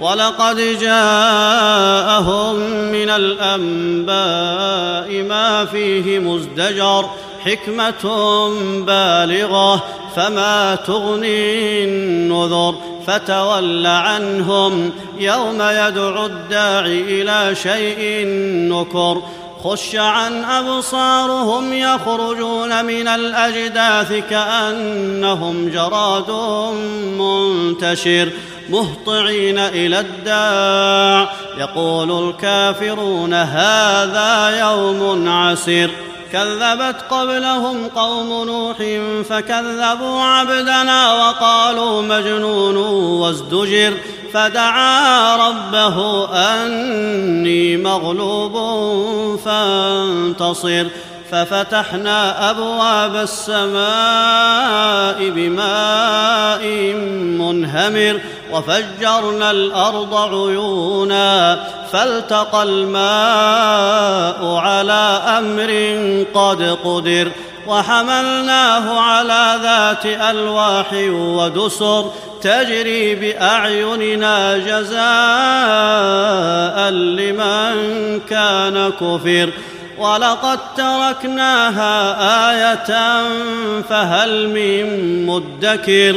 ولقد جاءهم من الأنباء ما فيه مزدجر حكمة بالغة فما تغني النذر فتول عنهم يوم يدعو الداعي إلى شيء نكر خش عن أبصارهم يخرجون من الأجداث كأنهم جراد منتشر مهطعين إلى الداع. يقول الكافرون هذا يوم عسير. كذبت قبلهم قوم نوح فكذبوا عبدنا وقالوا مجنون وازدجر. فدعا ربه أني مغلوب فانتصر. ففتحنا أبواب السماء بماء منهمر. وفجرنا الأرض عيونا فالتقى الماء على أمر قد قدر وحملناه على ذات ألواح ودسر تجري بأعيننا جزاء لمن كان كفر. ولقد تركناها آية فهل من مدكر؟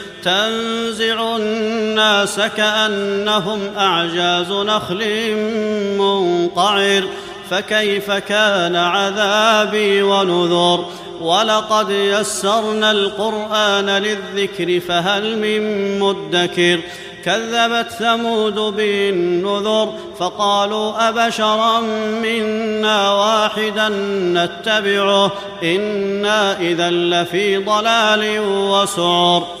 تنزع الناس كأنهم أعجاز نخل منقعر. فكيف كان عذابي ونذر؟ ولقد يسرنا القرآن للذكر فهل من مدكر؟ كذبت ثمود بالنذر فقالوا أبشرا منا واحدا نتبعه إنا إذا لفي ضلال وسعر.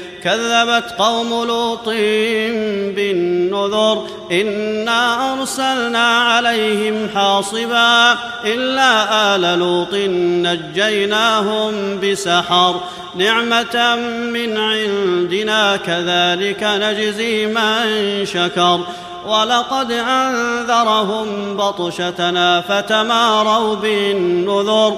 كذبت قوم لوط بالنذر إنا أرسلنا عليهم حاصبا إلا آل لوط نجيناهم بسحر. نعمة من عندنا كذلك نجزي من شكر. ولقد أنذرهم بطشتنا فتماروا بالنذر.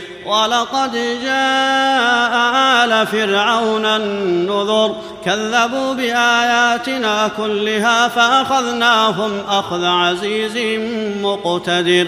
ولقد جاء آل فرعون النذر كذبوا بآياتنا كلها فأخذناهم أخذ عزيز مقتدر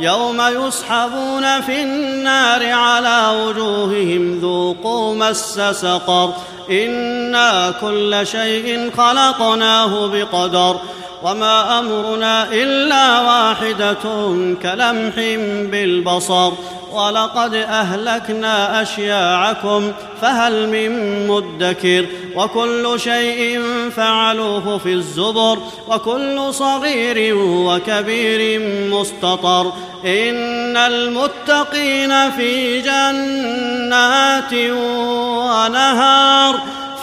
يوم يسحبون في النار على وجوههم ذوقوا مس سقر إنا كل شيء خلقناه بقدر وما أمرنا إلا واحدة كلمح بالبصر. ولقد أهلكنا أشياعكم فهل من مدكر؟ وكل شيء فعلوه في الزبر وكل صغير وكبير مستطر. إن المتقين في جنات ونهار.